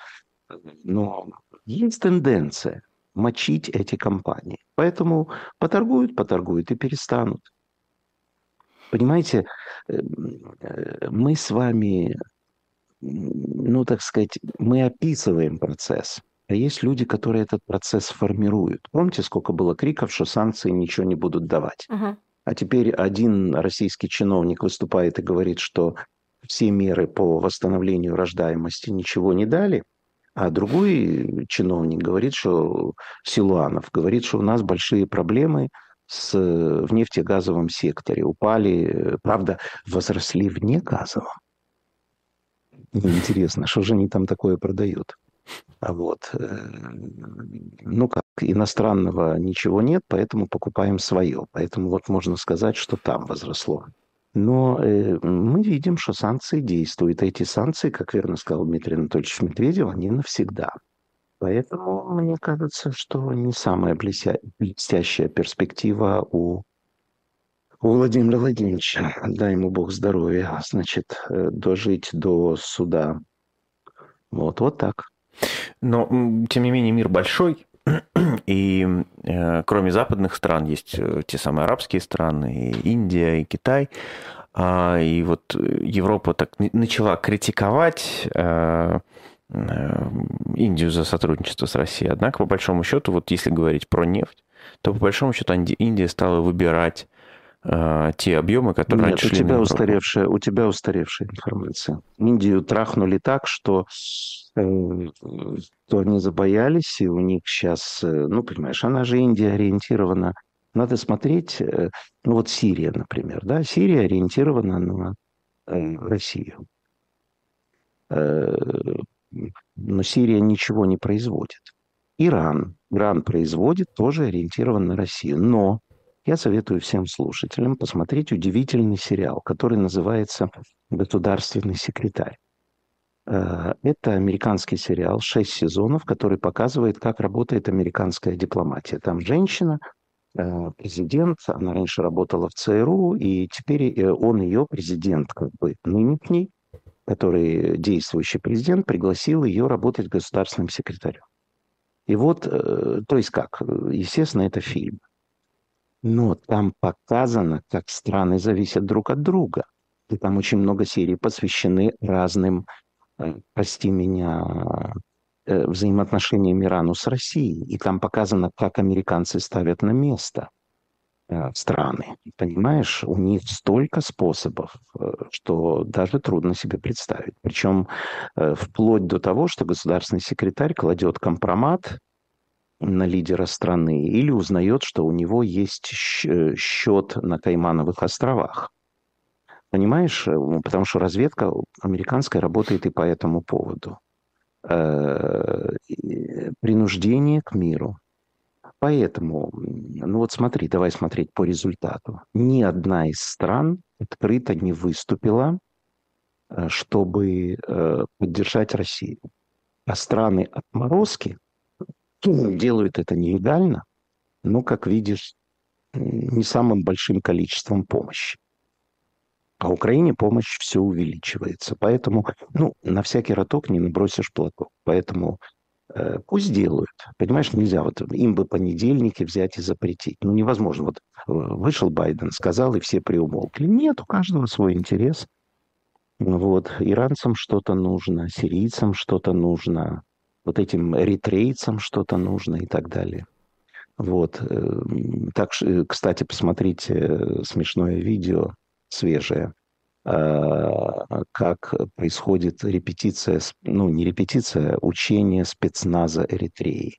но есть тенденция мочить эти компании. Поэтому поторгуют, поторгуют и перестанут. Понимаете, э, мы с вами, ну, так сказать, мы описываем процесс, а есть люди, которые этот процесс формируют. Помните, сколько было криков, что санкции ничего не будут давать? Uh-huh. А теперь один российский чиновник выступает и говорит, что все меры по восстановлению рождаемости ничего не дали – а другой чиновник говорит, что Силуанов говорит, что у нас большие проблемы с, в нефтегазовом секторе. Упали, правда, возросли в негазовом. Интересно, что же они там такое продают? А вот, э, ну как, иностранного ничего нет, поэтому покупаем свое. Поэтому вот можно сказать, что там возросло. Но э, мы видим, что санкции действуют. Эти санкции, как верно сказал Дмитрий Анатольевич Медведев, они навсегда. Поэтому мне кажется, что не самая блестя... блестящая перспектива у, у Владимира Владимировича. Дай ему Бог здоровья. Значит, э, дожить до суда. Вот, вот так. Но, тем не менее, мир большой, и э, кроме западных стран есть э, те самые арабские страны, и Индия, и Китай. А, и вот Европа так начала критиковать э, Индию за сотрудничество с Россией. Однако, по большому счету, вот если говорить про нефть, то по большому счету Индия стала выбирать те объемы, которые Нет, раньше у тебя устаревшая, у тебя устаревшая информация. Индию трахнули так, что то они забоялись, и у них сейчас, э, ну, понимаешь, она же Индия ориентирована. Надо смотреть, э, ну, вот Сирия, например, да, Сирия ориентирована на э, Россию. Но Сирия ничего не производит. Иран. Иран производит, тоже ориентирован на Россию. Но я советую всем слушателям посмотреть удивительный сериал, который называется «Государственный секретарь». Э, это американский сериал, шесть сезонов, который показывает, как работает американская дипломатия. Там женщина, э, президент, она раньше работала в ЦРУ, и теперь э, он ее президент, как бы нынешний, который действующий президент, пригласил ее работать государственным секретарем. И вот, то есть как, естественно, это фильм. Но там показано, как страны зависят друг от друга. И там очень много серий посвящены разным Э, прости меня, э, взаимоотношениями Ирану с Россией. И там показано, как американцы ставят на место э, страны. Понимаешь, у них столько способов, что даже трудно себе представить. Причем вплоть до того, что государственный секретарь кладет компромат на лидера страны или узнает, что у него есть счет на Каймановых островах. Понимаешь, потому что разведка американская работает и по этому поводу. Принуждение к миру, Поэтому, ну вот смотри, давай смотреть по результату. Ни одна из стран открыто не выступила, э, чтобы э, поддержать Россию. А страны отморозки делают это нелегально, но, как видишь, не самым большим количеством помощи. А Украине помощь все увеличивается. Поэтому, ну, на всякий роток не набросишь платок. Поэтому Э, пусть делают. Понимаешь, нельзя вот им бы понедельники взять и запретить. Ну, невозможно. Вот э, вышел Байден, сказал, и все приумолкли. Нет, у каждого свой интерес. Вот. Иранцам что-то нужно, сирийцам что-то нужно, вот этим эритрейцам что-то нужно и так далее. Вот. Э, так, кстати, посмотрите смешное видео, свежее. Э, как происходит репетиция, ну не репетиция, а учение спецназа Эритреи.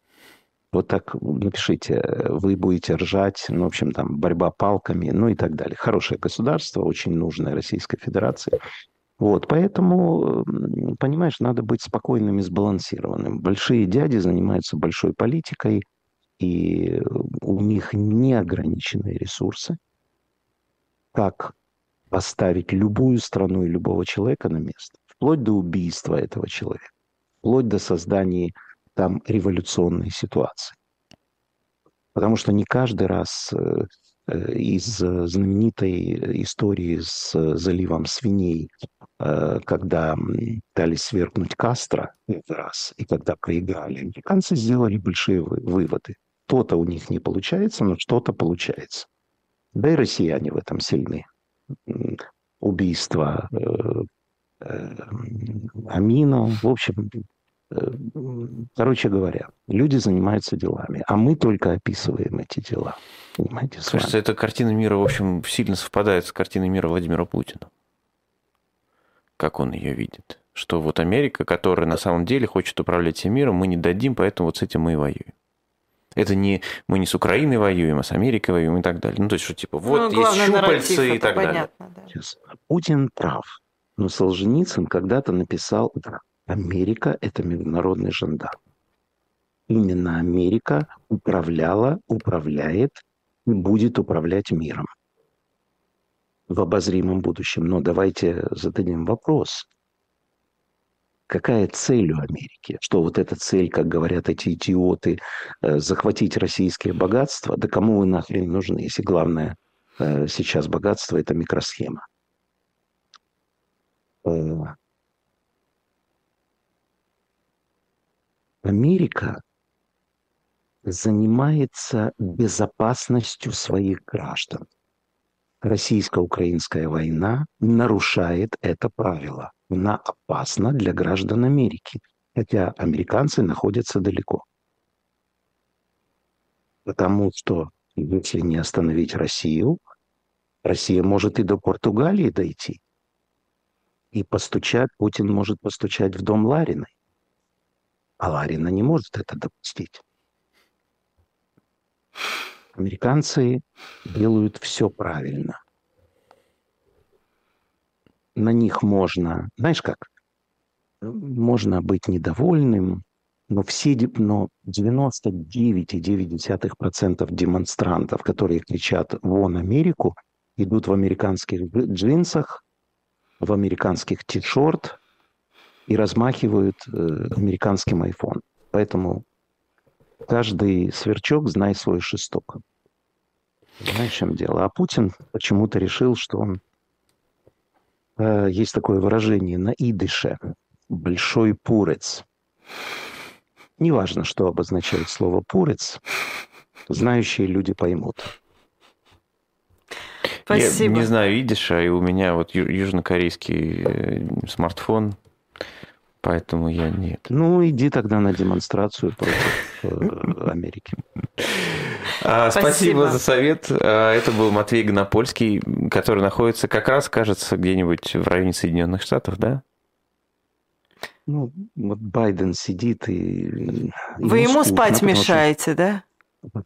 Вот так напишите, вы будете ржать, ну, в общем, там, борьба палками, ну и так далее. Хорошее государство, очень нужное Российской Федерации. Вот, поэтому, понимаешь, надо быть спокойным и сбалансированным. Большие дяди занимаются большой политикой, и у них неограниченные ресурсы. Как поставить любую страну и любого человека на место, вплоть до убийства этого человека, вплоть до создания там революционной ситуации. Потому что не каждый раз э, из знаменитой истории с заливом свиней, э, когда пытались свергнуть Кастро этот раз, и когда проиграли, американцы сделали большие выводы. То-то у них не получается, но что-то получается. Да и россияне в этом сильны убийства э, э, Амина. В общем, э, короче говоря, люди занимаются делами, а мы только описываем эти дела. Понимаете, Кажется, эта картина мира, в общем, сильно совпадает с картиной мира Владимира Путина. Как он ее видит. Что вот Америка, которая на самом деле хочет управлять всем миром, мы не дадим, поэтому вот с этим мы и воюем. Это не мы не с Украиной воюем, а с Америкой воюем и так далее. Ну, то есть, что типа, вот ну, есть щупальцы и так понятно, далее. Да. Путин прав. Но Солженицын когда-то написал, Америка – это международный жандарм. Именно Америка управляла, управляет и будет управлять миром в обозримом будущем. Но давайте зададим вопрос. Какая цель у Америки? Что вот эта цель, как говорят эти идиоты, э, захватить российские богатства? Да кому вы нахрен нужны, если главное э, сейчас богатство – это микросхема? Америка занимается безопасностью своих граждан. Российско-украинская война нарушает это правило она опасна для граждан Америки, хотя американцы находятся далеко. Потому что если не остановить Россию, Россия может и до Португалии дойти. И постучать, Путин может постучать в дом Лариной. А Ларина не может это допустить. Американцы делают все правильно на них можно, знаешь как, можно быть недовольным, но все, но 99,9% демонстрантов, которые кричат «Вон Америку!», идут в американских джинсах, в американских ти-шорт и размахивают э, американским iPhone. Поэтому каждый сверчок знай свой шесток. Знаешь, в чем дело? А Путин почему-то решил, что он Э, есть такое выражение на идыше «большой пурец». Неважно, что обозначает слово «пурец», знающие люди поймут. Спасибо. Я не знаю идиша, и у меня вот южнокорейский э, смартфон, поэтому я нет. Ну, иди тогда на демонстрацию против э, Америки. А, Спасибо Спасибо. за совет. А, Это был Матвей Гонопольский, который находится как раз, кажется, где-нибудь в районе Соединенных Штатов, да? Ну, вот Байден сидит и... Вы ему спать мешаете, да?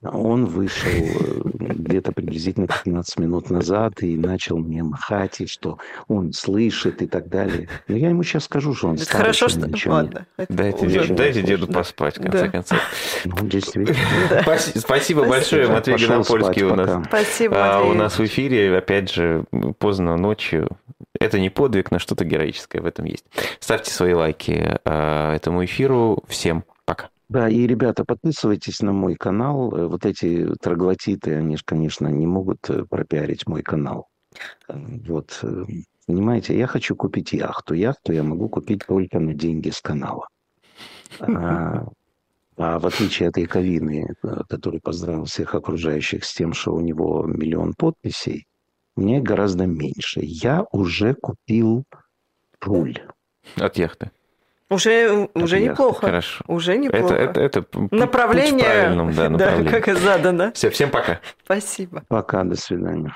Он вышел э, где-то приблизительно 15 минут назад и начал мне махать, и что он слышит и так далее. Но я ему сейчас скажу, что он Это старый, хорошо, что что... ничего не- Ладно. это Дайте, уже- деду, дайте да. деду поспать, в конце Да. концов. Ну, действительно. Спаси- Спасибо большое, Я Матвей Гонопольский у нас. пока. Спасибо, А, у нас в эфире, опять же, поздно ночью. Это не подвиг, но что-то героическое в этом есть. Ставьте свои лайки а, этому эфиру. Всем пока. Да, и, ребята, подписывайтесь на мой канал. Э, Вот эти троглотиты, они же, конечно, не могут э, пропиарить мой канал. Э, Вот, понимаете, я хочу купить яхту. Яхту я могу купить только на деньги с канала. А, а в отличие от Яковины, который поздравил всех окружающих с тем, что у него миллион подписей, мне гораздо меньше. Я уже купил руль. От яхты. Уже, уже ясно, неплохо. Хорошо. Уже неплохо. Это, это, это п- путь Направление, в правильном, да, да, направлении. как и задано. Все, всем пока. Спасибо. Пока, до свидания.